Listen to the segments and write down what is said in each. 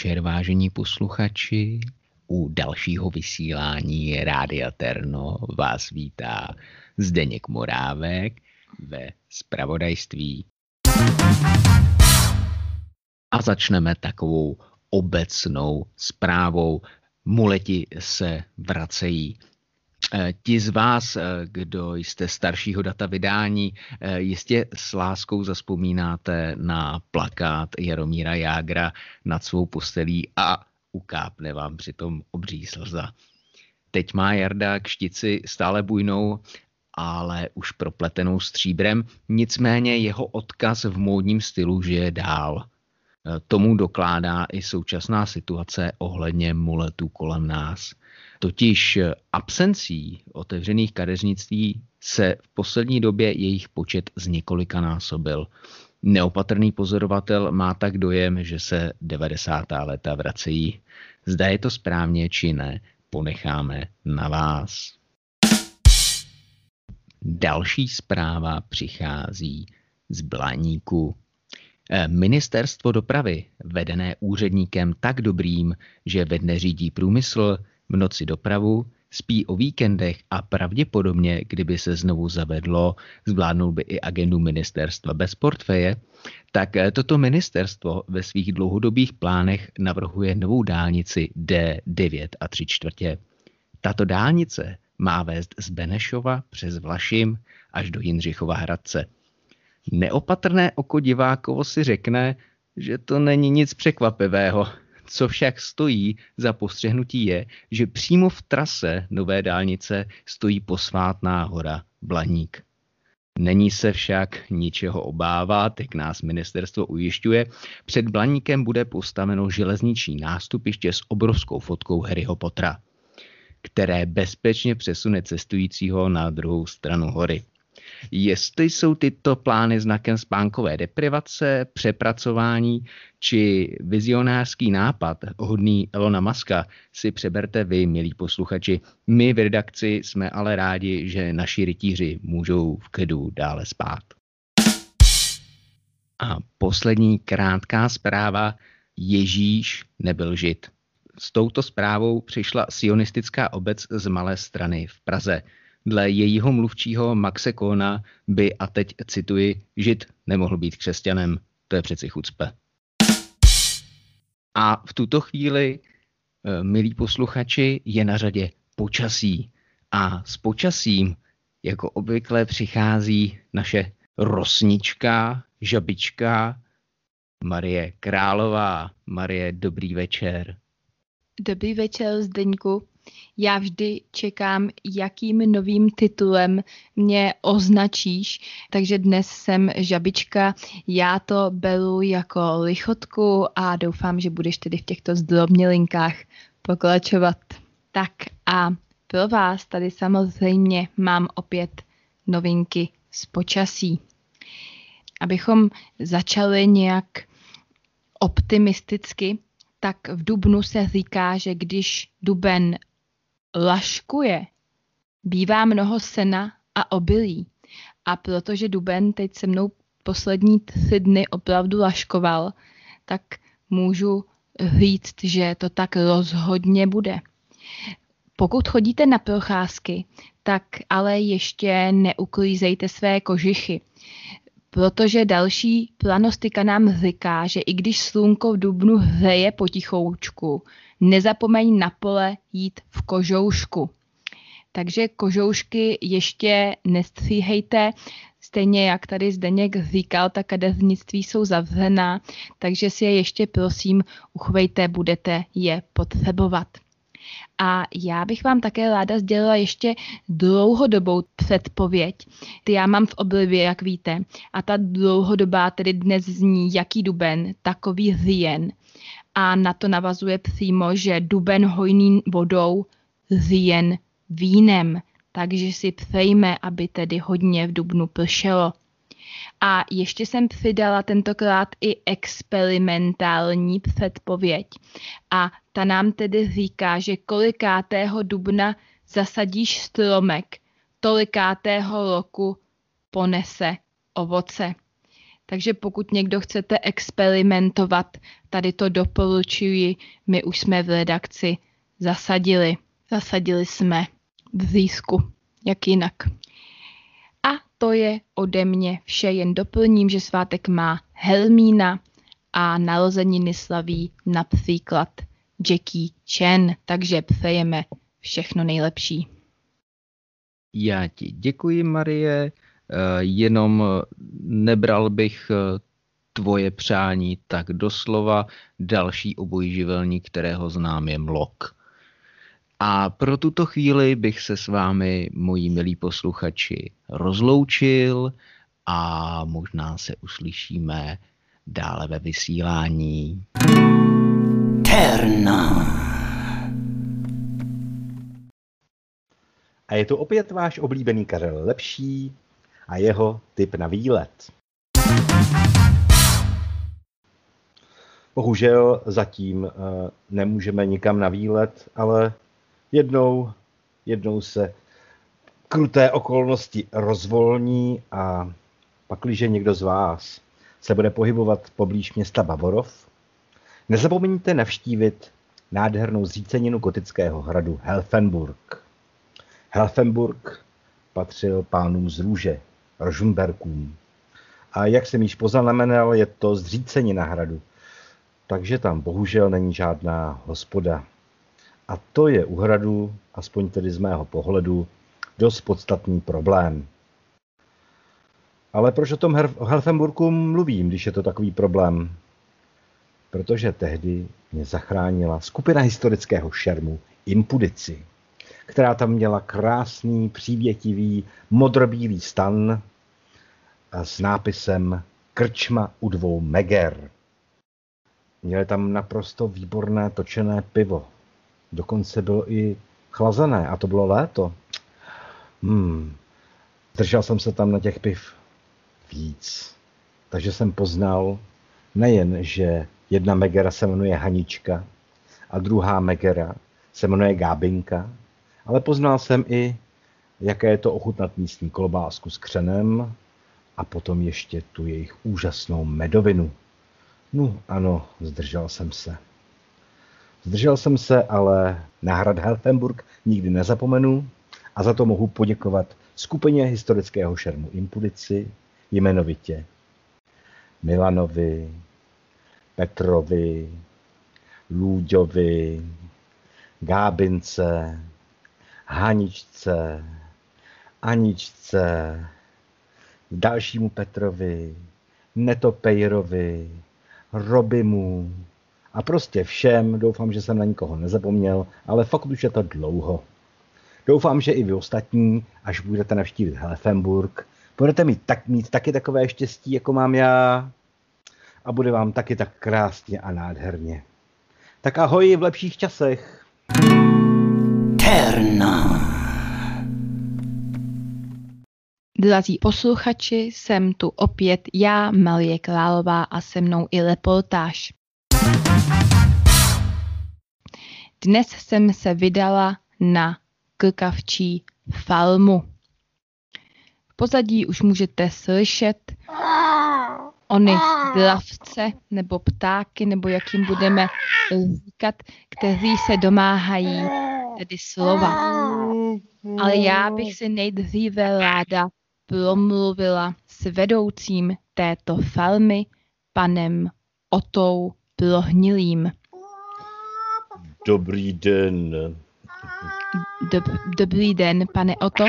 večer, vážení posluchači. U dalšího vysílání Rádia Terno vás vítá Zdeněk Morávek ve spravodajství. A začneme takovou obecnou zprávou. Muleti se vracejí. Eh, ti z vás, eh, kdo jste staršího data vydání, eh, jistě s láskou zaspomínáte na plakát Jaromíra Jágra nad svou postelí a ukápne vám přitom obří slza. Teď má Jarda kštici stále bujnou, ale už propletenou stříbrem, nicméně jeho odkaz v módním stylu žije dál. Tomu dokládá i současná situace ohledně muletů kolem nás. Totiž absencí otevřených kadeřnictví se v poslední době jejich počet z několika násobil. Neopatrný pozorovatel má tak dojem, že se 90. leta vracejí. Zda je to správně či ne, ponecháme na vás. Další zpráva přichází z Blaníku. Eh, Ministerstvo dopravy, vedené úředníkem tak dobrým, že ve dne řídí průmysl, v noci dopravu, spí o víkendech a pravděpodobně, kdyby se znovu zavedlo, zvládnul by i agendu ministerstva bez portfeje, tak eh, toto ministerstvo ve svých dlouhodobých plánech navrhuje novou dálnici D9 a 3 čtvrtě. Tato dálnice má vést z Benešova přes Vlašim až do Jindřichova Hradce. Neopatrné oko divákovo si řekne, že to není nic překvapivého, co však stojí za postřehnutí je, že přímo v trase nové dálnice stojí posvátná hora Blaník. Není se však ničeho obávat, jak nás ministerstvo ujišťuje. Před Blaníkem bude postaveno železniční nástupiště s obrovskou fotkou Harryho Pottera, které bezpečně přesune cestujícího na druhou stranu hory. Jestli jsou tyto plány znakem spánkové deprivace, přepracování či vizionářský nápad hodný Elona Muska, si přeberte vy, milí posluchači. My v redakci jsme ale rádi, že naši rytíři můžou v klidu dále spát. A poslední krátká zpráva. Ježíš nebyl žid. S touto zprávou přišla sionistická obec z malé strany v Praze. Dle jejího mluvčího Maxe Kona by, a teď cituji, žid nemohl být křesťanem. To je přeci chucpe. A v tuto chvíli, eh, milí posluchači, je na řadě počasí. A s počasím, jako obvykle, přichází naše rosnička, žabička, Marie Králová. Marie, dobrý večer. Dobrý večer, Zdeňku já vždy čekám, jakým novým titulem mě označíš, takže dnes jsem žabička, já to beru jako lichotku a doufám, že budeš tedy v těchto zdrobnělinkách pokračovat. Tak a pro vás tady samozřejmě mám opět novinky z počasí. Abychom začali nějak optimisticky, tak v Dubnu se říká, že když duben laškuje. Bývá mnoho sena a obilí. A protože Duben teď se mnou poslední tři dny opravdu laškoval, tak můžu říct, že to tak rozhodně bude. Pokud chodíte na procházky, tak ale ještě neuklízejte své kožichy, protože další planostika nám říká, že i když slunko v dubnu hřeje potichoučku, nezapomeň na pole jít v kožoušku. Takže kožoušky ještě nestříhejte, stejně jak tady Zdeněk říkal, ta kadeřnictví jsou zavřená, takže si je ještě prosím uchvejte, budete je potřebovat. A já bych vám také ráda sdělila ještě dlouhodobou předpověď. Ty já mám v oblibě, jak víte. A ta dlouhodobá tedy dnes zní, jaký duben, takový říjen a na to navazuje přímo, že duben hojný vodou, říjen vínem, takže si přejme, aby tedy hodně v dubnu pršelo. A ještě jsem přidala tentokrát i experimentální předpověď. A ta nám tedy říká, že kolikátého dubna zasadíš stromek, tolikátého roku ponese ovoce. Takže pokud někdo chcete experimentovat, tady to doporučuji, my už jsme v redakci zasadili. Zasadili jsme v získu, jak jinak. To je ode mě vše, jen doplním, že svátek má Helmína a narozeniny slaví například Jackie Chen, takže přejeme všechno nejlepší. Já ti děkuji, Marie. Eh, jenom nebral bych eh, tvoje přání tak doslova. Další obojživelník, kterého znám, je Mlok. A pro tuto chvíli bych se s vámi, moji milí posluchači, rozloučil a možná se uslyšíme dále ve vysílání. Terna. A je tu opět váš oblíbený Karel Lepší a jeho tip na výlet. Bohužel zatím uh, nemůžeme nikam na výlet, ale jednou, jednou se kruté okolnosti rozvolní a pakliže někdo z vás se bude pohybovat poblíž města Bavorov, nezapomeňte navštívit nádhernou zříceninu gotického hradu Helfenburg. Helfenburg patřil pánům z Růže, Rožumberkům. A jak jsem již poznamenal, je to zřícenina hradu. Takže tam bohužel není žádná hospoda. A to je u hradu, aspoň tedy z mého pohledu, dost podstatný problém. Ale proč o tom Helfenburku mluvím, když je to takový problém? Protože tehdy mě zachránila skupina historického šermu Impudici, která tam měla krásný, přívětivý, modrobílý stan s nápisem Krčma u dvou meger. Měli tam naprosto výborné točené pivo. Dokonce bylo i chlazené a to bylo léto. Hmm. Držel jsem se tam na těch piv víc. Takže jsem poznal nejen, že jedna megera se jmenuje Hanička a druhá megera se jmenuje Gábinka, ale poznal jsem i, jaké je to ochutnat místní kolbásku s křenem a potom ještě tu jejich úžasnou medovinu. No ano, zdržel jsem se. Zdržel jsem se, ale na hrad Helfenburg nikdy nezapomenu a za to mohu poděkovat skupině historického šermu Impudici, jmenovitě Milanovi, Petrovi, Lůďovi, Gábince, Haničce, Aničce, dalšímu Petrovi, Netopejrovi, Robimu a prostě všem. Doufám, že jsem na nikoho nezapomněl, ale fakt už je to dlouho. Doufám, že i vy ostatní, až budete navštívit Helfenburg, budete mít, tak, mít taky takové štěstí, jako mám já a bude vám taky tak krásně a nádherně. Tak ahoj v lepších časech. Terna. Drazí posluchači, jsem tu opět já, Malie Králová a se mnou i reportáž. Dnes jsem se vydala na klkavčí falmu. V pozadí už můžete slyšet ony dlavce nebo ptáky, nebo jak jim budeme říkat, kteří se domáhají tedy slova. Ale já bych si nejdříve ráda promluvila s vedoucím této farmy, panem Otou Plohnilým. Dobrý den. Dob, dobrý den, pane Oto.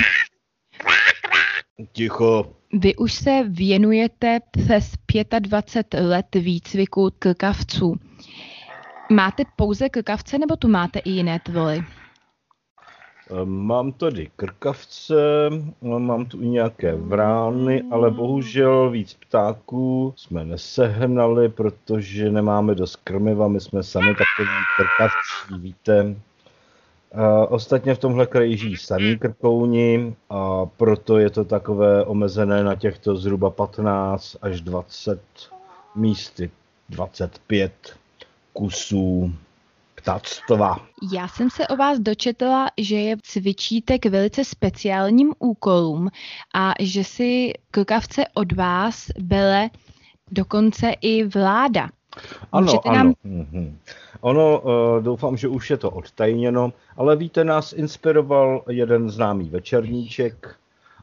Ticho. Vy už se věnujete přes 25 let výcviku klkavců. Máte pouze klkavce nebo tu máte i jiné tvory? Mám tady krkavce, mám tu i nějaké vrány, ale bohužel víc ptáků jsme nesehnali, protože nemáme dost krmiva, my jsme sami takový krkavčí, víte. A ostatně v tomhle kraji žijí samý krkouni a proto je to takové omezené na těchto zhruba 15 až 20 místy, 25 kusů ptactva. Já jsem se o vás dočetla, že je cvičíte k velice speciálním úkolům a že si klukavce od vás bele dokonce i vláda. Ano, Můžete ano. nám- Mhm. Ono, uh, doufám, že už je to odtajněno, ale víte, nás inspiroval jeden známý večerníček,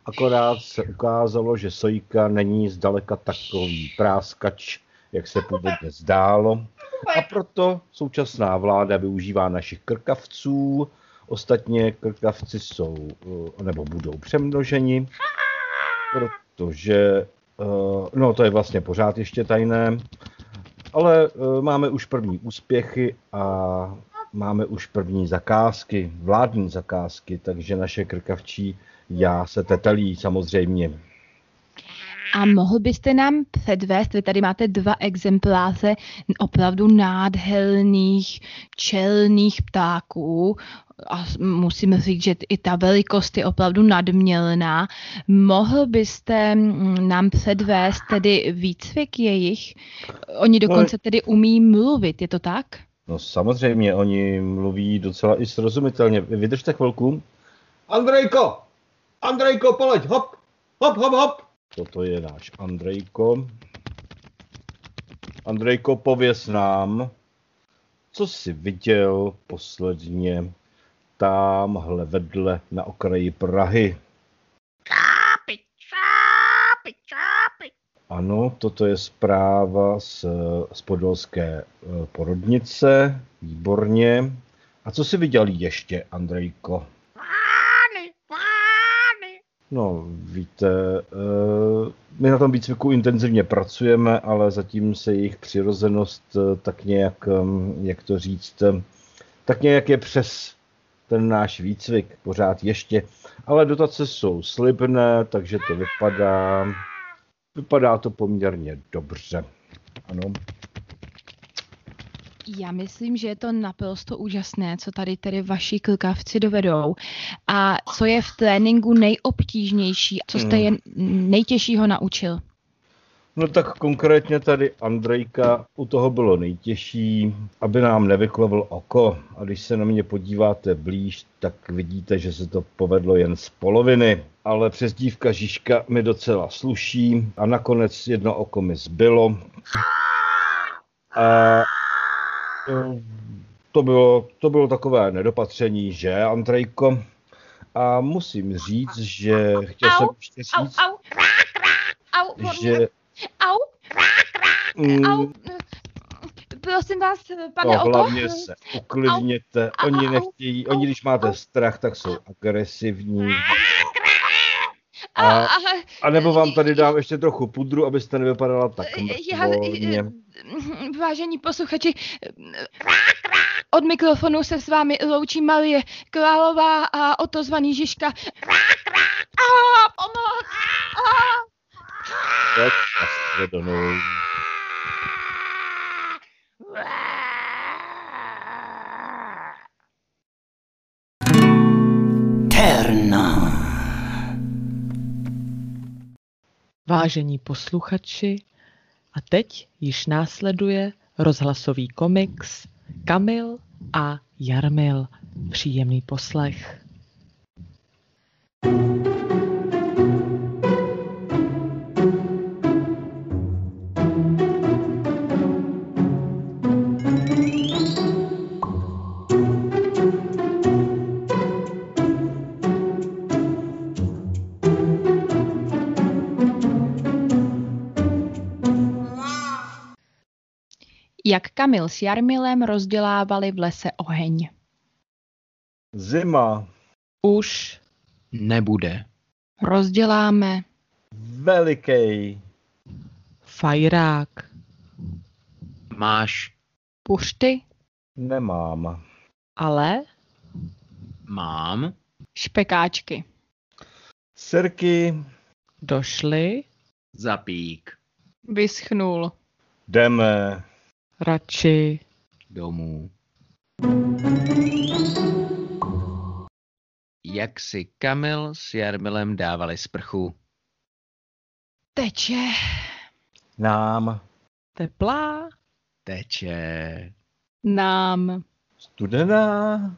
akorát se ukázalo, že Sojka není zdaleka takový práskač, jak se původně zdálo. A proto současná vláda využívá našich krkavců, ostatně krkavci jsou, uh, nebo budou přemnoženi, protože, uh, no to je vlastně pořád ještě tajné, ale uh, máme už první úspěchy a máme už první zakázky, vládní zakázky, takže naše krkavčí já se tetelí samozřejmě. A mohl byste nám předvést, vy tady máte dva exempláře opravdu nádherných čelných ptáků a musím říct, že i ta velikost je opravdu nadměrná. Mohl byste mm, nám předvést tedy výcvik jejich? Oni dokonce tedy umí mluvit, je to tak? No samozřejmě, oni mluví docela i srozumitelně. Vydržte chvilku. Andrejko! Andrejko, pojď, hop! Hop, hop, hop! Toto je náš Andrejko. Andrejko, pověs nám, co jsi viděl posledně tamhle vedle na okraji Prahy. Čápi, čápi, čápi. Ano, toto je zpráva z, z podolské eh, porodnice. Výborně. A co jsi viděl ještě, Andrejko? No, víte, eh, my na tom výcviku intenzivně pracujeme, ale zatím se jejich přirozenost eh, tak nějak, em, jak to říct, tak nějak je přes ten náš výcvik pořád ještě. Ale dotace jsou slibné, takže to vypadá, vypadá to poměrně dobře. Ano. Já myslím, že je to naprosto úžasné, co tady tedy vaši klkavci dovedou. A co je v tréninku nejobtížnější, co jste Hmm. je nejtěžšího naučil? No tak konkrétně tady Andrejka u toho bylo nejtěžší, aby nám nevyklovil oko. A když se na mě podíváte blíž, tak vidíte, že se to povedlo jen z poloviny. Ale přezdívka Žižka mi docela sluší a nakonec jedno oko mi zbylo. A to bylo, to bylo takové nedopatření, že Andrejko? A musím říct, že chtěl jsem Au, ještě Au, říct, au, au, že au, mm, au. Prosím vás, pane No, Oko. hlavně se uklidněte. Au, Oni au, nechtějí, au, oni když máte au. strach, tak jsou agresivní. A, A, a, a nebo vám tady dám ještě trochu pudru, abyste nevypadala tak já, mrtvolně. vážení posluchači, od mikrofonu se s vámi loučí Marie Králová a otozvaný Žižka. A pomoc! A, Tak. Terna. Vážení posluchači, a teď již následuje rozhlasový komiks Kamil a Jarmil. Příjemný poslech. Jak Kamil s Jarmilem rozdělávali v lese oheň. Zima, Už Nebude. Rozděláme. veliký, fajrák, Máš. Pušty, nemám. ale Mám. špekáčky. Sirky, došli Zapík. Vyschnul. jdeme. Radši Domů. Jak si Kamil s Jarmilem dávali sprchu? Teče. Nám, teplá, Teče. Nám. studená,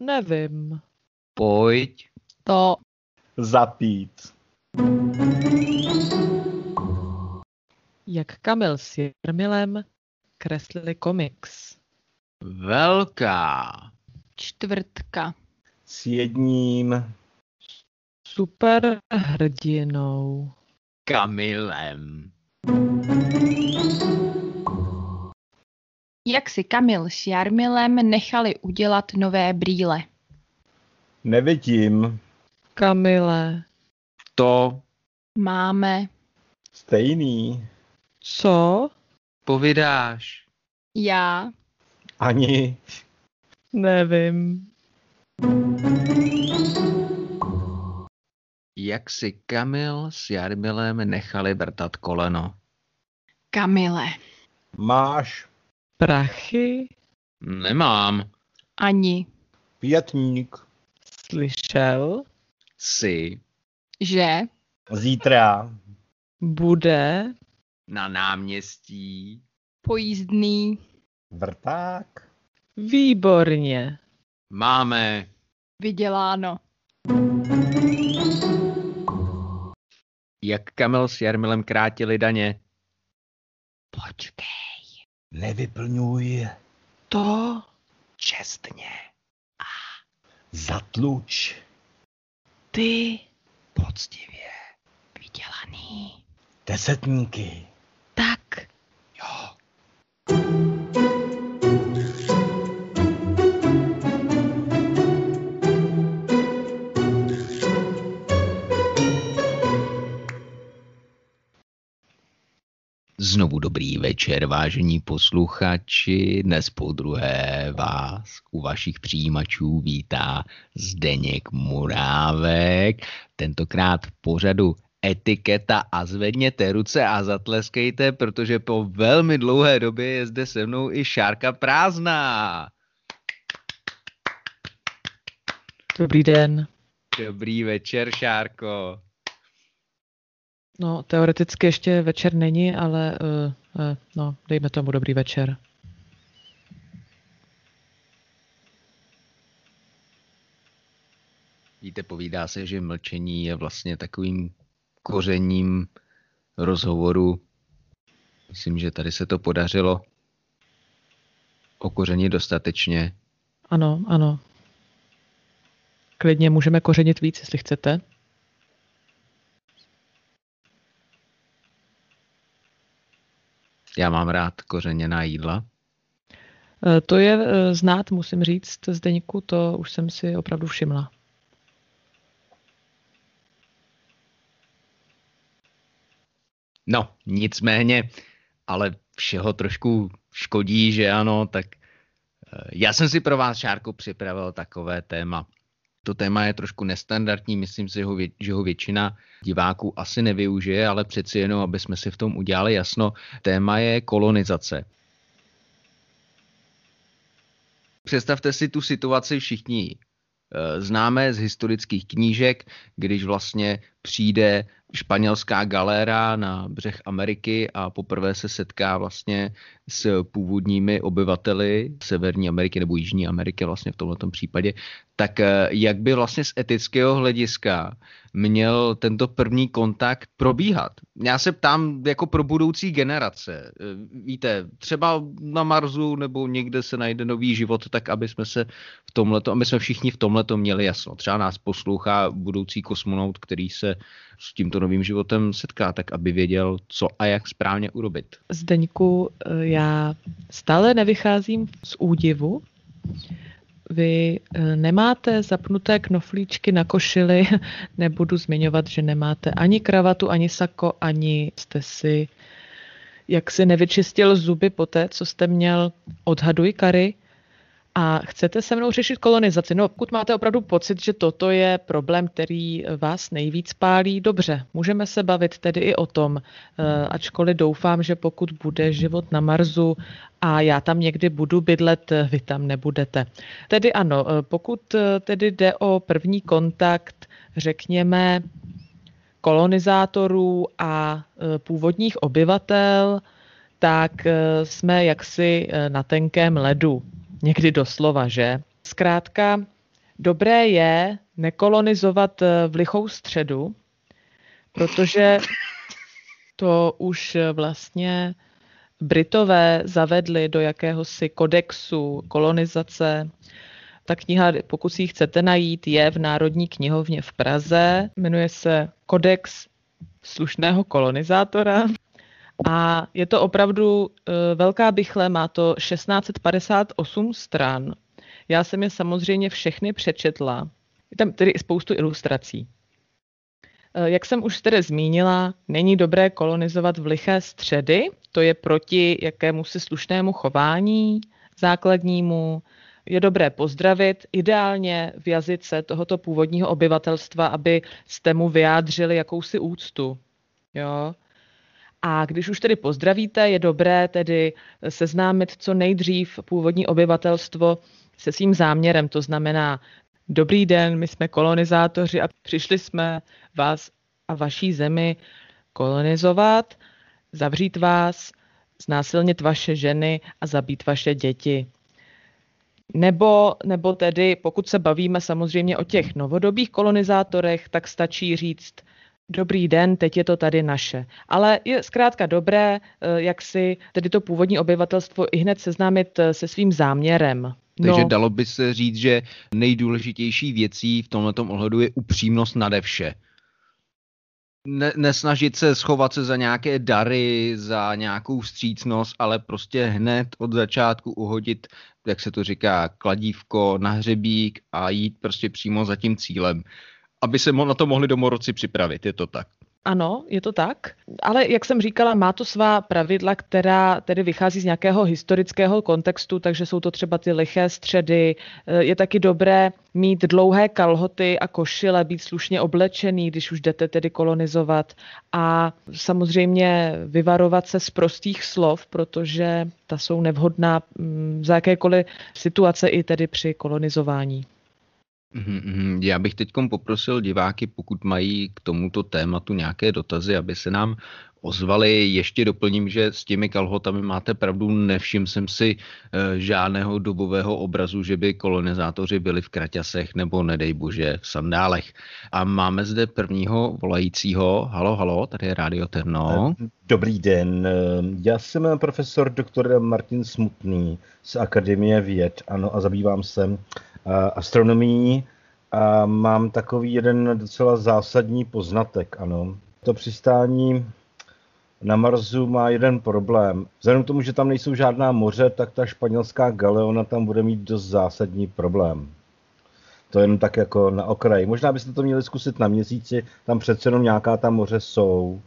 nevím. Pojď. To. zapít. Jak Kamil s Jarmilem kreslili komiks. Velká. Čtvrtka. S jedním Super hrdinou. Kamilem. Jak si Kamil s Jarmilem nechali udělat nové brýle. nevidím. Kamile, To Máme Stejný. co? Povydáš. já, Ani. Nevím. Jak si Kamil s Jarmilem nechali vrtat koleno. Kamile, Máš Prachy? Nemám. ani, pětník. Slyšel? Si že, Zítra. Bude? Na náměstí. pojízdný, Vrták. Výborně. Máme. vyděláno. Jak Kamil s Jarmilem krátili daně. Počkej. Nevyplňuj. To? Čestně. Zatluč. Ty? Poctivě. Vydělaný. Desetníky. Znovu dobrý večer, vážení posluchači. Dnes po druhé vás u vašich přijímačů vítá Zdeněk Murávek. Tentokrát v pořadu etiketa a zvedněte ruce a zatleskejte, protože po velmi dlouhé době je zde se mnou i Šárka Prázdná. Dobrý den. Dobrý večer, Šárko. No, teoreticky ještě večer není, ale uh, uh, no, dejme tomu dobrý večer. Víte, povídá se, že mlčení je vlastně takovým kořením rozhovoru. Myslím, že tady se to podařilo okořenit dostatečně. Ano, ano. Klidně můžeme kořenit víc, jestli chcete. Já mám rád kořeněná jídla. Eh, To je eh, znát, musím říct, Zdeňku, to už jsem si opravdu všimla. No, nicméně, ale všeho trošku škodí, že ano, tak eh, já jsem si pro vás, Šárko, připravil takové téma. To téma je trošku nestandardní, myslím si, že ho, vě, že ho většina diváků asi nevyužije, ale přeci jenom, aby jsme si v tom udělali jasno, téma je kolonizace. Představte si tu situaci všichni eh, známe z historických knížek, když vlastně přijde španělská galéra na břeh Ameriky a poprvé se setká vlastně s původními obyvateli Severní Ameriky nebo Jižní Ameriky vlastně v tomto případě, tak eh, jak by vlastně z etického hlediska měl tento první kontakt probíhat? Já se ptám jako pro budoucí generace. Eh, Víte, třeba na Marsu nebo někde se najde nový život, tak aby jsme se v tomhleto, aby jsme všichni v tomhleto měli jasno. Třeba nás poslouchá budoucí kosmonaut, který se s tímto novým životem setká, tak aby věděl, co a jak správně urobit. Zdeňku, eh, já stále nevycházím z údivu. Vy eh, nemáte zapnuté knoflíčky na košili, nebudu zmiňovat, že nemáte ani kravatu, ani sako, ani jste si jak si nevyčistil zuby po té, co jste měl odhaduj kary a chcete se mnou řešit kolonizaci. No, pokud máte opravdu pocit, že toto je problém, který vás nejvíc pálí, dobře, můžeme se bavit tedy i o tom, eh, ačkoliv doufám, že pokud bude život na Marsu a já tam někdy budu bydlet, vy tam nebudete. Tedy ano, eh, pokud eh, tedy jde o první kontakt, řekněme, kolonizátorů a původních obyvatel, tak jsme jaksi na tenkém ledu. Někdy doslova, že? Zkrátka, dobré je nekolonizovat eh, v lichou středu, protože To už vlastně Britové zavedli do jakéhosi kodexu kolonizace. Ta kniha, pokud si ji chcete najít, je v Národní knihovně v Praze. Jmenuje se Kodex slušného kolonizátora. A je to opravdu e, velká bychle, má to 1658 stran. Já jsem je samozřejmě všechny přečetla. Je tam tedy spoustu ilustrací. E, jak jsem už tedy zmínila, není dobré kolonizovat v liché středy, to je proti jakému si slušnému chování základnímu. Je dobré pozdravit, ideálně v jazyce tohoto původního obyvatelstva, aby jste mu vyjádřili jakousi úctu. Jo? A když už tedy pozdravíte, je dobré tedy seznámit co nejdřív původní obyvatelstvo se svým záměrem, to znamená Dobrý den, my jsme kolonizátoři a přišli jsme vás a vaší zemi kolonizovat, zavřít vás, znásilnit vaše ženy a zabít vaše děti. Nebo, nebo tedy, pokud se bavíme samozřejmě o těch novodobých kolonizátorech, tak stačí říct, dobrý den, teď je to tady naše. Ale je zkrátka dobré, eh, jak si tedy to původní obyvatelstvo i hned seznámit eh, se svým záměrem. Takže no. dalo by se říct, že nejdůležitější věcí v tomto ohledu je upřímnost nade vše. Ne, nesnažit se schovat se za nějaké dary, za nějakou střícnost, ale prostě hned od začátku uhodit, jak se to říká, kladívko na hřebík a jít prostě přímo za tím cílem aby se na to mohli domorodci připravit, je to tak. Ano, je to tak. Ale jak jsem říkala, má to svá pravidla, která tedy vychází z nějakého historického kontextu, takže jsou to třeba ty liché středy. Je taky dobré mít dlouhé kalhoty a košile, být slušně oblečený, když už jdete tedy kolonizovat. A samozřejmě vyvarovat se z prostých slov, protože ta jsou nevhodná mm, za jakékoliv situace i tedy při kolonizování. Mm-hmm. Já bych teď poprosil diváky, pokud mají k tomuto tématu nějaké dotazy, aby se nám ozvali. Ještě doplním, že s těmi kalhotami máte pravdu, nevšim jsem si e, žádného dobového obrazu, že by kolonizátoři byli v kraťasech nebo nedej bože v sandálech. A máme zde prvního volajícího. Halo, halo, tady je Radio Terno. Dobrý den, já jsem profesor doktor Martin Smutný z Akademie věd, ano, a zabývám se astronomií a mám takový jeden docela zásadní poznatek, ano. To přistání na Marsu má jeden problém. Vzhledem k tomu, že tam nejsou žádná moře, tak ta španělská galeona tam bude mít dost zásadní problém. To jen tak jako na okraji. Možná byste to měli zkusit na měsíci, tam přece jenom nějaká ta moře jsou.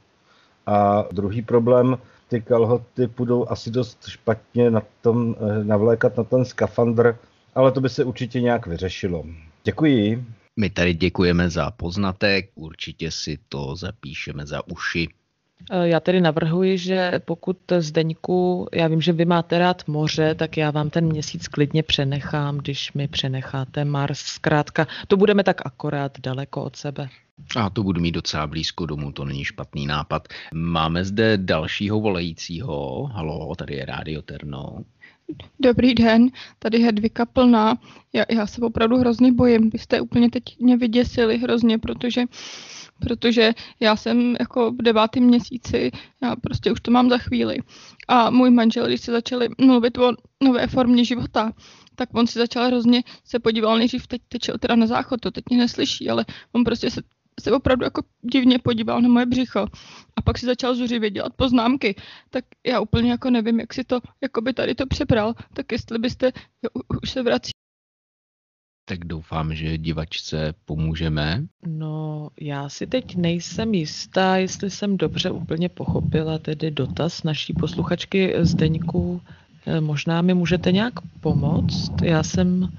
A druhý problém, ty kalhoty budou asi dost špatně na tom, eh, navlékat na ten skafandr, ale to by se určitě nějak vyřešilo. Děkuji. My tady děkujeme za poznatek, určitě si to zapíšeme za uši. E, já tedy navrhuji, že pokud Zdeňku, já vím, že vy máte rád moře, tak já vám ten měsíc klidně přenechám, když mi přenecháte Mars. Zkrátka, to budeme tak akorát daleko od sebe. A to budu mít docela blízko domů, to není špatný nápad. Máme zde dalšího volajícího. Halo, tady je Radio Terno. Dobrý den, tady Hedvika plná. Já, já se opravdu hrozně bojím. Vy jste úplně teď mě vyděsili hrozně, protože protože já jsem jako v devátém měsíci, já prostě už to mám za chvíli. A můj manžel, když se začali mluvit o nové formě života, tak on si začal hrozně, se podíval nejdřív, teď tečel teda na záchod, to teď mě neslyší, ale on prostě se se opravdu jako divně podíval na moje břicho a pak si začal zuřivě dělat poznámky, tak já úplně jako nevím, jak si to, jako by tady to přebral, tak jestli byste, jo, už se vrací. Tak doufám, že divačce pomůžeme. No, já si teď nejsem jistá, jestli jsem dobře úplně pochopila tedy dotaz naší posluchačky Zdeňku. Eh, možná mi můžete nějak pomoct? Já jsem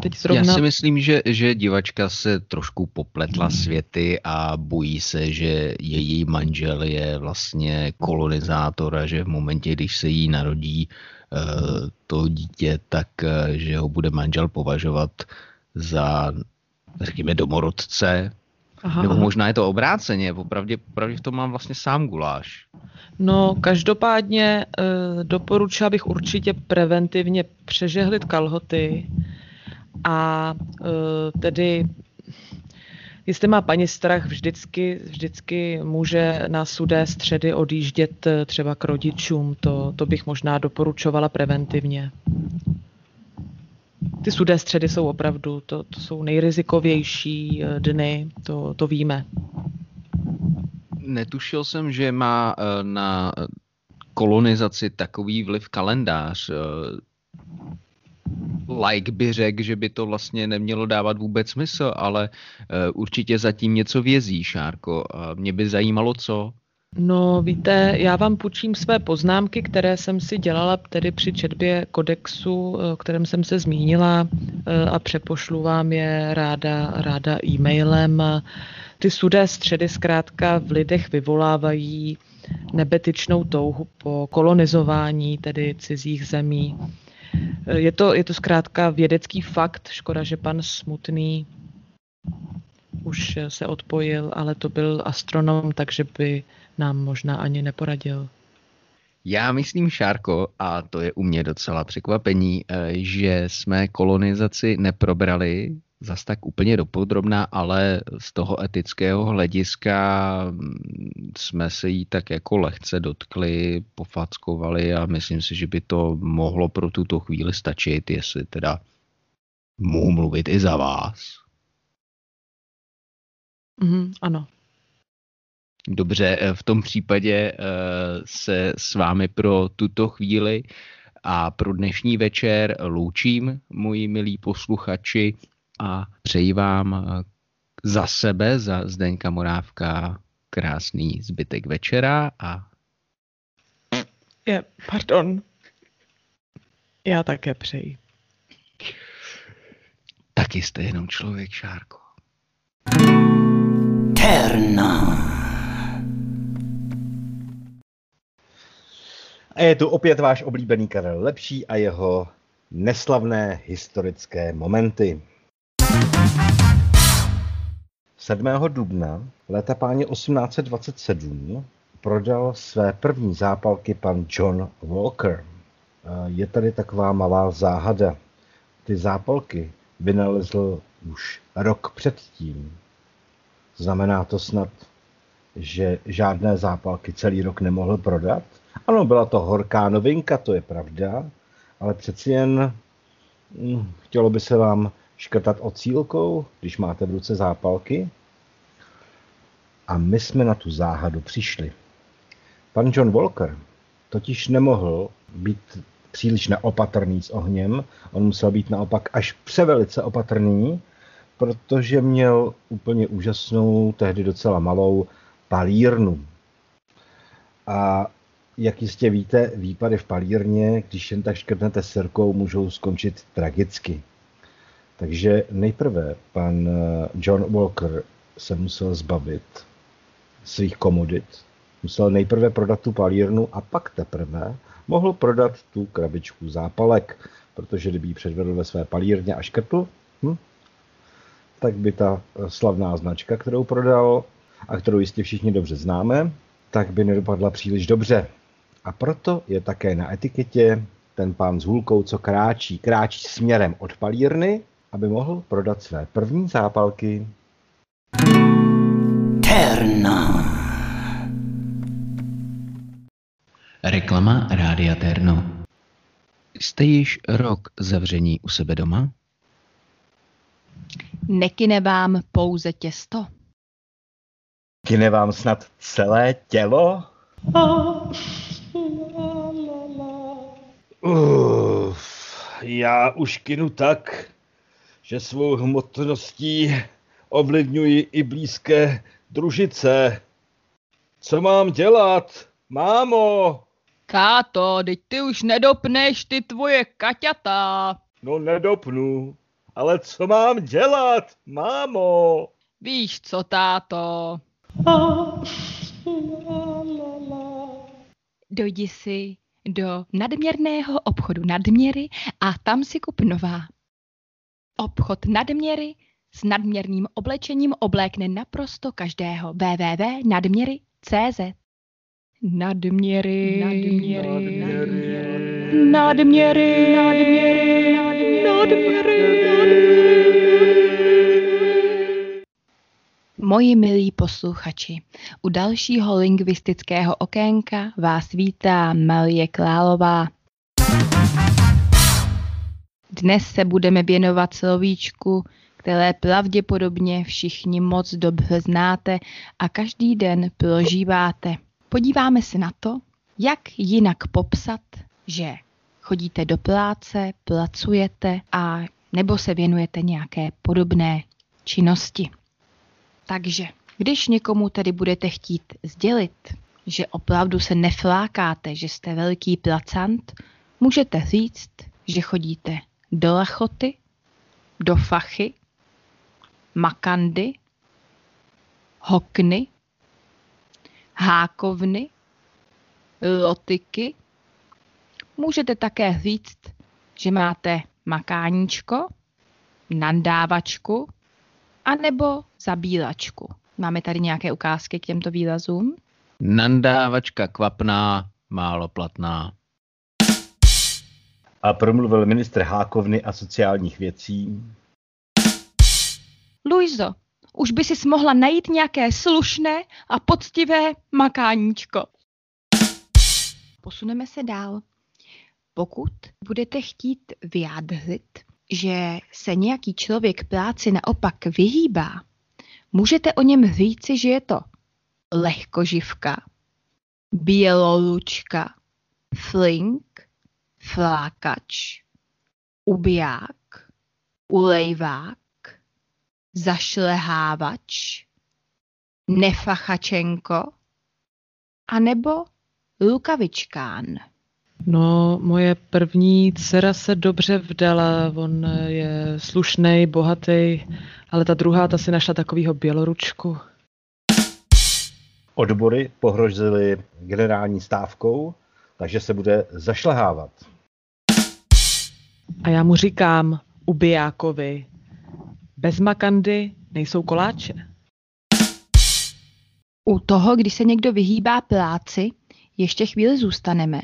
teď zrovna... Já si myslím, že, že divačka se trošku popletla světy a bojí se, že její manžel je vlastně kolonizátor a že v momentě, když se jí narodí uh, to dítě, tak uh, že ho bude manžel považovat za, řekněme, domorodce, Aha, Nebo možná je to obráceně, popravdě, popravdě v tom mám vlastně sám guláš. No, každopádně e, doporučila bych určitě preventivně přežehlit kalhoty, a e, tedy Jestli má paní strach, vždycky, vždycky může na sudé středy odjíždět eh, třeba k rodičům. To, to bych možná doporučovala preventivně. Ty sudé středy jsou opravdu, to, to jsou nejrizikovější eh, dny, to, to víme. Netušil jsem, že má na kolonizaci takový vliv kalendář. Like by řekl, že by to vlastně nemělo dávat vůbec smysl, ale určitě zatím něco vězí, Šárko. Mě by zajímalo, co. No víte, já vám půjčím své poznámky, které jsem si dělala tedy při četbě kodexu, o kterém jsem se zmínila a přepošlu vám je ráda, ráda e-mailem. Ty sudé středy zkrátka v lidech vyvolávají nebetyčnou touhu po kolonizování tedy cizích zemí. Je to, je to zkrátka vědecký fakt, škoda, že pan Smutný už se odpojil, ale to byl astronom, takže by nám možná ani neporadil. Já myslím, Šárko, a to je u mě docela překvapení, eh, že jsme kolonizaci neprobrali zas tak úplně dopodrobná, ale z toho etického hlediska mm, jsme se jí tak jako lehce dotkli, pofackovali a myslím si, že by to mohlo pro tuto chvíli stačit, jestli teda mohu mluvit i za vás. Mm, ano, Dobře, eh, v tom případě eh, se s vámi pro tuto chvíli a pro dnešní večer loučím, moji milí posluchači, a přeji vám eh, za sebe, za Zdeňka Morávka, krásný zbytek večera a... Je, pardon. Já také přeji. Taky jste jenom člověk, Šárko. Terna. A je tu opět váš oblíbený Karel Lepší a jeho neslavné historické momenty. 7. dubna léta páně 1827 prodal své první zápalky pan John Walker. Je tady taková malá záhada. Ty zápalky vynalezl už rok předtím. Znamená to snad, že žádné zápalky celý rok nemohl prodat? Ano, byla to horká novinka, to je pravda, ale přeci jen hm, chtělo by se vám škrtat ocílkou, když máte v ruce zápalky. A my jsme na tu záhadu přišli. Pan John Walker totiž nemohl být příliš neopatrný s ohněm, on musel být naopak až převelice opatrný, protože měl úplně úžasnou, tehdy docela malou palírnu. A jak jistě víte, výpady v palírně, když jen tak škrtnete sirkou, můžou skončit tragicky. Takže nejprve pan eh, John Walker se musel zbavit svých komodit. Musel nejprve prodat tu palírnu a pak teprve mohl prodat tu krabičku zápalek, protože kdyby ji předvedl ve své palírně a škrtl, hm, tak by ta eh, slavná značka, kterou prodal a kterou jistě všichni dobře známe, tak by nedopadla příliš dobře. A proto je také na etiketě ten pán s hůlkou, co kráčí, kráčí směrem od palírny, aby mohl prodat své první zápalky. Terna. Reklama Rádia Terno. Jste již rok zavření u sebe doma? Nekyne vám pouze těsto. Kyne vám snad celé tělo? Uf, já už kinu tak, že svou hmotností ovlivňuji i blízké družice. Co mám dělat, mámo? Káto, teď ty už nedopneš ty tvoje kaťata. No nedopnu, ale co mám dělat, mámo? Víš co, táto? Dojdi si do nadměrného obchodu nadměry a tam si kup nová. Obchod nadměry s nadměrným oblečením oblékne naprosto každého. www.nadměry.cz Nadměry, nadměry, nadměry, nadměry, nadměry. Moji milí posluchači, u dalšího lingvistického okénka vás vítá Marie Králová. Dnes se budeme věnovat slovíčku, které pravděpodobně všichni moc dobře znáte a každý den prožíváte. Podíváme se na to, jak jinak popsat, že chodíte do práce, pracujete a nebo se věnujete nějaké podobné činnosti. Takže, když někomu tedy budete chtít sdělit, že opravdu se neflákáte, že jste velký placant, můžete říct, že chodíte do lachoty, do fachy, makandy, hokny, hákovny, lotiky. Můžete také říct, že máte makáníčko, nandávačku, anebo zabílačku. Máme tady nějaké ukázky k těmto výrazům? Nandávačka kvapná, málo platná. A promluvil ministr Hákovny a sociálních věcí. Luizo, už by si mohla najít nějaké slušné a poctivé makáníčko. Posuneme se dál. Pokud budete chtít vyjádřit, že se nějaký člověk práci naopak vyhýbá, můžete o něm říci, že je to lehkoživka, bělolučka, flink, flákač, ubiják, ulejvák, zašlehávač, nefachačenko, anebo lukavičkán. No, moje první dcera se dobře vdala, on je slušný, bohatý, ale ta druhá, ta si našla takovýho běloručku. Odbory pohrozily generální stávkou, takže se bude zašlehávat. A já mu říkám, ubijákovi, bez makandy nejsou koláče. U toho, když se někdo vyhýbá práci, ještě chvíli zůstaneme,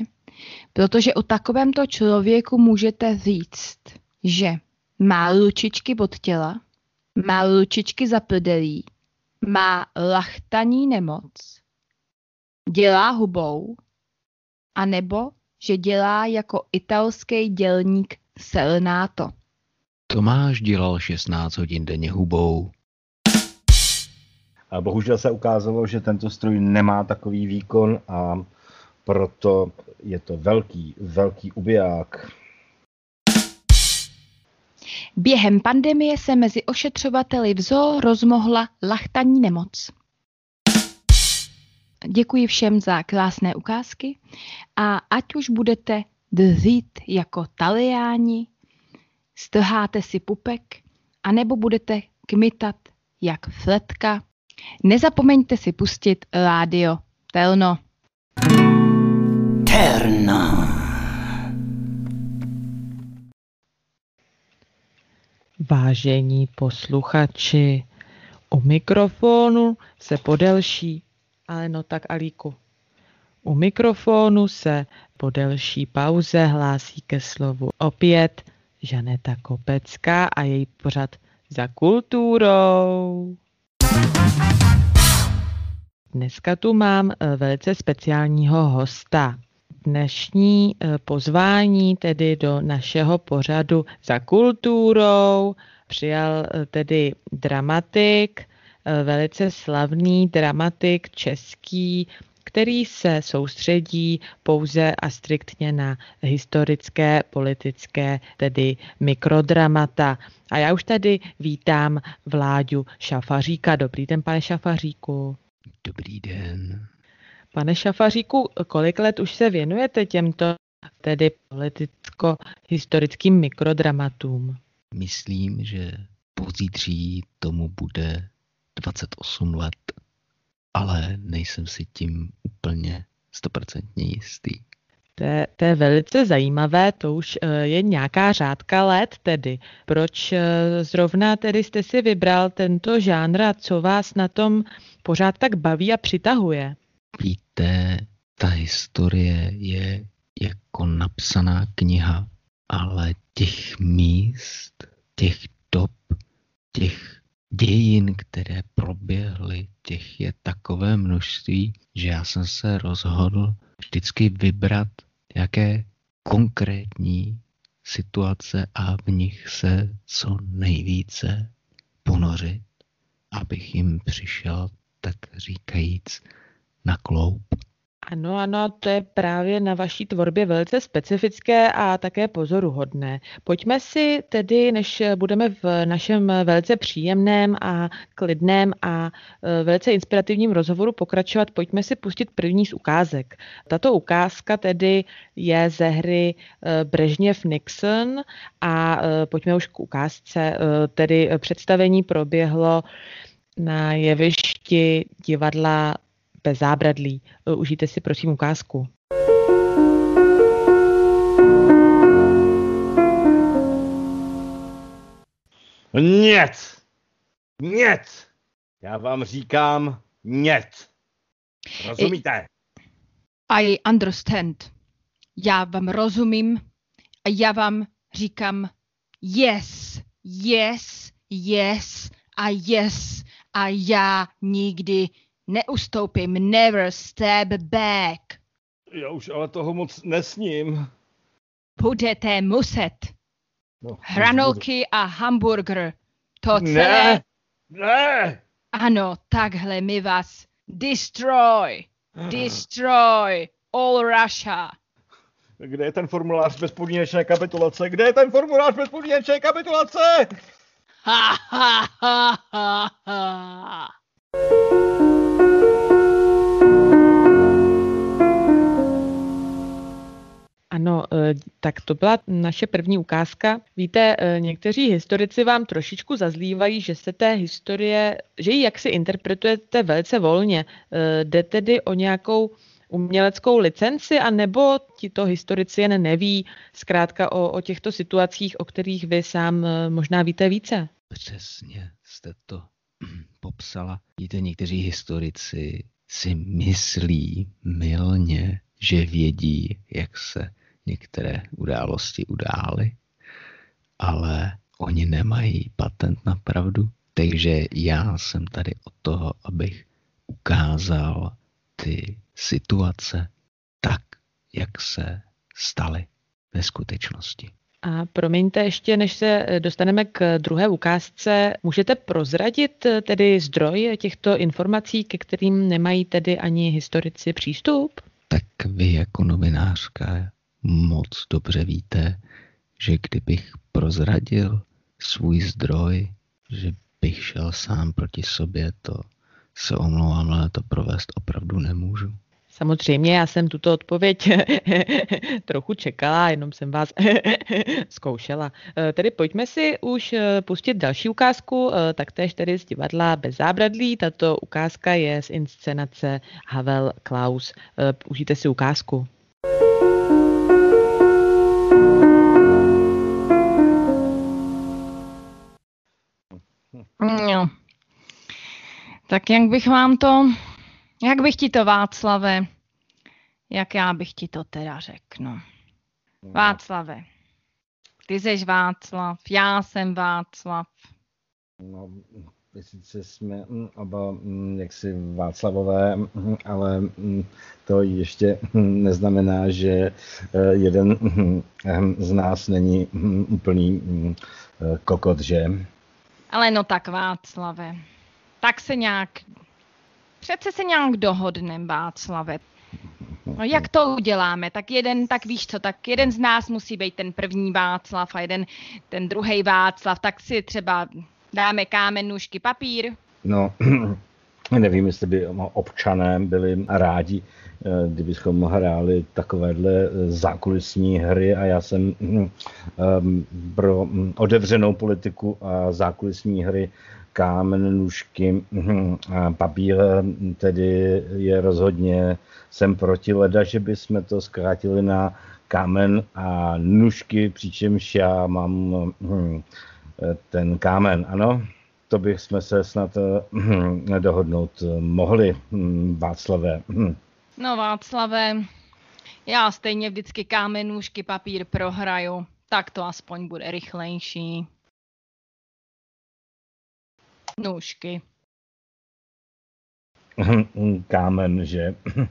protože o takovémto člověku můžete říct, že má lučičky pod těla, má lučičky za prdelí, má lachtaní nemoc, dělá hubou, anebo že dělá jako italský dělník Selenato. Tomáš dělal 16 hodin denně hubou. A bohužel se ukázalo, že tento stroj nemá takový výkon a proto je to velký, velký ubiják. Během pandemie se mezi ošetřovateli v zoo rozmohla lachtaní nemoc. Děkuji všem za krásné ukázky a ať už budete dřít jako taliáni, strháte si pupek, anebo budete kmitat jak fletka, nezapomeňte si pustit rádio Telno. Terna. Vážení posluchači, u mikrofonu se podelší, ale no tak Alíku. U mikrofonu se po delší pauze hlásí ke slovu opět Žaneta Kopecká a její pořad za kulturou. Dneska tu mám eh, velice speciálního hosta. Dnešní eh, pozvání tedy do našeho pořadu za kulturou přijal eh, tedy dramatik, velice slavný dramatik český, který se soustředí pouze a striktně na historické, politické, tedy mikrodramata. A já už tady vítám Vláďu Šafaříka. Dobrý den, pane Šafaříku. Dobrý den. Pane Šafaříku, kolik let už se věnujete těmto tedy politicko-historickým mikrodramatům? Myslím, že pozítří tomu bude 28 let, ale nejsem si tím úplně stoprocentně jistý. To je, to je velice zajímavé, to už eh, je nějaká řádka let tedy. Proč eh, zrovna tedy jste si vybral tento žánr a co vás na tom pořád tak baví a přitahuje? Víte, ta historie je jako napsaná kniha, ale těch míst, těch dob, těch dějin, které proběhly, těch je takové množství, že já jsem se rozhodl vždycky vybrat jaké konkrétní situace a v nich se co nejvíce ponořit, abych jim přišel, tak říkajíc, na kloup. Ano, ano, to je právě na vaší tvorbě velice specifické a také pozoruhodné. Pojďme si tedy, než budeme v našem velice příjemném a klidném a e, velice inspirativním rozhovoru pokračovat, pojďme si pustit první z ukázek. Tato ukázka tedy je ze hry e, Brežněv Nixon a e, pojďme už k ukázce. Tedy představení proběhlo na jevišti divadla bez zábradlí. E, užijte si prosím ukázku. Nic! Nic! Já vám říkám nic. Rozumíte? I understand. Já vám rozumím a já vám říkám yes, yes, yes a yes a já nikdy Neustoupím, never step back. Já už ale toho moc nesním. Budete muset. No, Hranolky a hamburger. To celé. Ne, ne. Ano, takhle my vás destroy. Destroy all Russia. Kde je ten formulář bezpodmínečné kapitulace? Kde je ten formulář bezpodmínečné kapitulace? Ha, ha, ha, ha, ha. Ano, e, tak to byla naše první ukázka. Víte, e, někteří historici vám trošičku zazlívají, že se té historie, že ji jaksi interpretujete velice volně. E, jde tedy o nějakou uměleckou licenci, a nebo tito historici jen neví zkrátka o, o těchto situacích, o kterých vy sám možná víte více? Přesně jste to popsala. Víte, někteří historici si myslí milně, že vědí, jak se některé události udály, ale oni nemají patent na pravdu. Takže já jsem tady od toho, abych ukázal ty situace tak, jak se staly ve skutečnosti. A promiňte, ještě než se dostaneme k druhé ukázce, můžete prozradit tedy zdroj těchto informací, ke kterým nemají tedy ani historici přístup? Tak vy jako novinářka moc dobře víte, že kdybych prozradil svůj zdroj, že bych šel sám proti sobě, to se omlouvám, ale to provést opravdu nemůžu. Samozřejmě, já jsem tuto odpověď trochu čekala, jenom jsem vás zkoušela. Eh, tedy pojďme si už eh, pustit další ukázku, eh, taktéž tedy z divadla Bez zábradlí. Tato ukázka je z inscenace Havel Klaus. Užijte si ukázku. No. Tak jak bych vám to, jak bych ti to Václave, jak já bych ti to teda řekl, no. Václave, ty jsi Václav, já jsem Václav. No, sice jsme mm, oba mm, jaksi Václavové, mm, ale to ještě neznamená, že eh, jeden z nás není úplný eh, kokot, že? Ale no tak Václave, tak se nějak, přece se nějak dohodneme Václave. No jak to uděláme? Tak jeden, tak víš co, tak jeden z nás musí být ten první Václav a jeden ten druhý Václav, tak si třeba dáme kámen, nůžky, papír. No, nevím, jestli by občané byli rádi, eh, kdybychom hráli takovéhle eh, zákulisní hry a já jsem hm, ehm, pro hm, otevřenou politiku a zákulisní hry kámen, nůžky, hm, papír tedy je rozhodně jsem proti leda, že bychom to zkrátili na kámen a nůžky, přičemž já mám ten kámen, ano to bychom se snad uh, dohodnout eh, mohli, hm, Václavé. Hm. No Václavé, já stejně vždycky kámen, nůžky, papír prohraju, tak to aspoň bude rychlejší. Nůžky. Kámen, že?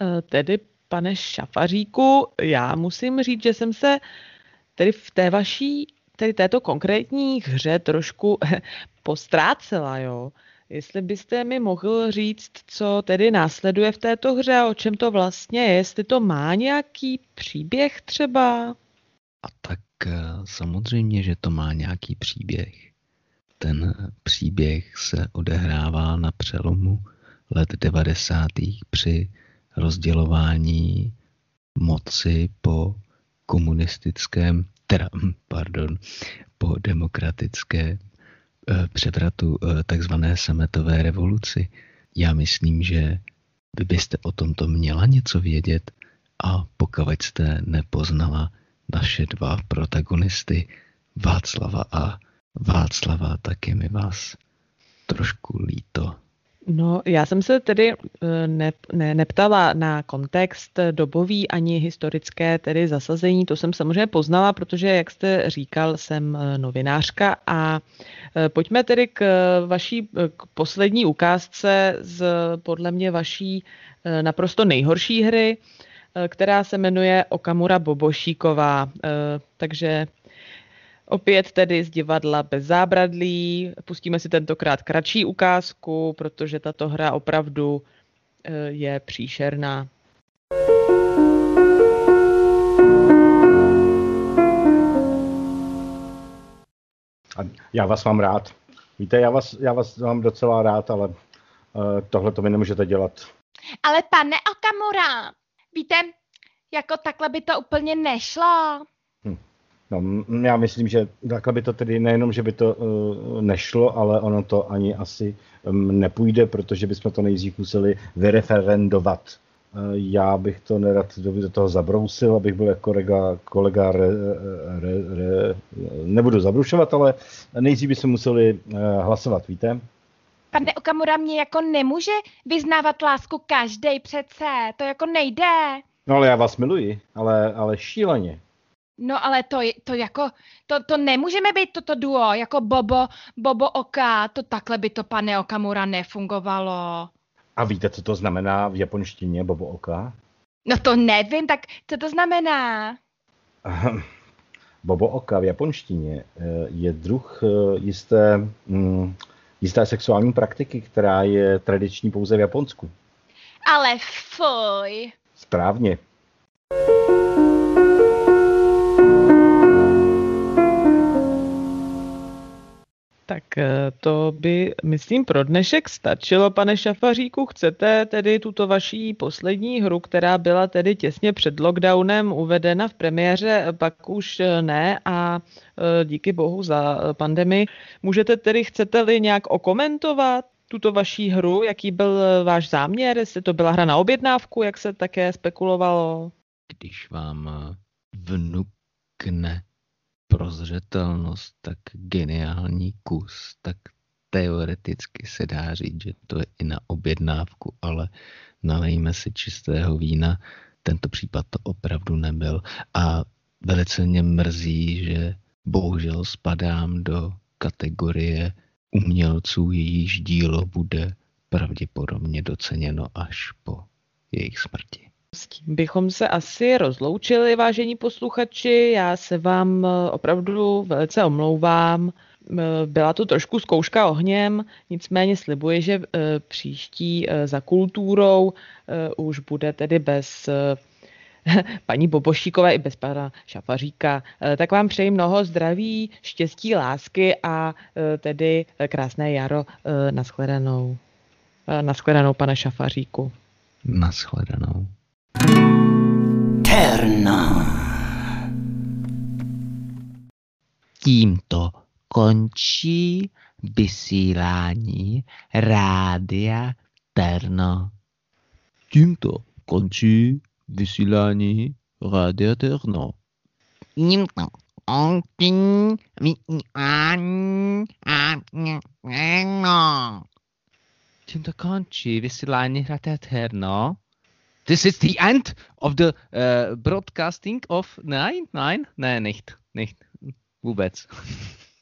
Eh, Tedy, pane Šafaříku, já musím říct, že jsem se tedy v té vaší, tedy této konkrétní hře trošku postrácela, jo. Jestli byste mi mohl říct, co tedy následuje v této hře a o čem to vlastně je, jestli to má nějaký příběh třeba? A tak eh, samozřejmě, že to má nějaký příběh. Ten příběh se odehrává na přelomu let 90. při rozdělování moci po komunistickém, teda, pardon, po demokratické eh, převratu eh, takzvané sametové revoluci. Já myslím, že vy byste o tomto měla něco vědět a pokud jste nepoznala naše dva protagonisty, Václava a Václava, tak je mi vás trošku líto. No, já jsem se tedy eh, ne, ne, neptala na kontext dobový ani historické tedy zasazení, to jsem samozřejmě poznala, protože, jak jste říkal, jsem eh, novinářka a eh, pojďme tedy k vaší k poslední ukázce z podle mě vaší naprosto nejhorší hry, která se jmenuje Okamura Bobošíková. Takže Opět tedy z divadla bez zábradlí. Pustíme si tentokrát kratší ukázku, protože tato hra opravdu eh, je příšerná. A já vás mám rád. Víte, já vás, já vás mám docela rád, ale uh, tohle to vy nemůžete dělat. Ale pane Okamura, víte, jako takhle by to úplně nešlo. No, já myslím, že takhle by to tedy nejenom, že by to uh, nešlo, ale ono to ani asi um, nepůjde, protože bychom to nejdřív museli vyreferendovat. Uh, já bych to nerad do, do toho zabrousil, abych byl jako kolega, kolega re, re, re, nebudu zabrušovat, ale nejdřív bychom museli uh, hlasovat, víte? Pane Okamura, mě jako nemůže vyznávat lásku každý přece, to jako nejde. No ale já vás miluji, ale, ale šíleně. No ale to, to jako, to, to nemůžeme být toto duo, jako Bobo, Bobo Oka, to takhle by to pane Okamura nefungovalo. A víte, co to znamená v japonštině, Bobo Oka? No to nevím, tak co to znamená? Bobo Oka v japonštině eh, je druh eh, jisté, mm, jisté sexuální praktiky, která je tradiční pouze v Japonsku. Ale fuj. Správně. Tak eh, to by, myslím, pro dnešek stačilo, pane Šafaříku. Chcete tedy tuto vaší poslední hru, která byla tedy těsně před lockdownem uvedena v premiéře, pak už eh, ne a eh, díky bohu za pandemii. Můžete tedy, chcete-li nějak okomentovat tuto vaší hru, jaký byl váš záměr, jestli to byla hra na objednávku, jak se také spekulovalo? Když vám vnukne prozřetelnost, tak geniální kus, tak teoreticky se dá říct, že to je i na objednávku, ale nalejme si čistého vína. Tento případ to opravdu nebyl. A velice mě mrzí, že bohužel spadám do kategorie umělců, jejíž dílo bude pravděpodobně doceněno až po jejich smrti. S tím bychom se asi rozloučili, vážení posluchači. Já se vám eh, opravdu velice omlouvám. Eh, Byla to trošku zkouška ohněm, nicméně slibuji, že eh, příští za kulturou už bude tedy bez paní Bobošíkové i bez pana Šafaříka. Tak vám přeji mnoho zdraví, štěstí, lásky a tedy krásné jaro. Naschledanou. Eh, Naschledanou, pane Šafaříku. Naschledanou. Terna. Tímto končí vysílání Rádia Terno. Tímto končí vysílání Rádia Terno. Tímto končí vysílání Rádia Terno. Tímto končí vysílání Rádia Terno. This is the end of the uh, broadcasting of... Nein, nein, nein, nicht, nicht. Vůbec.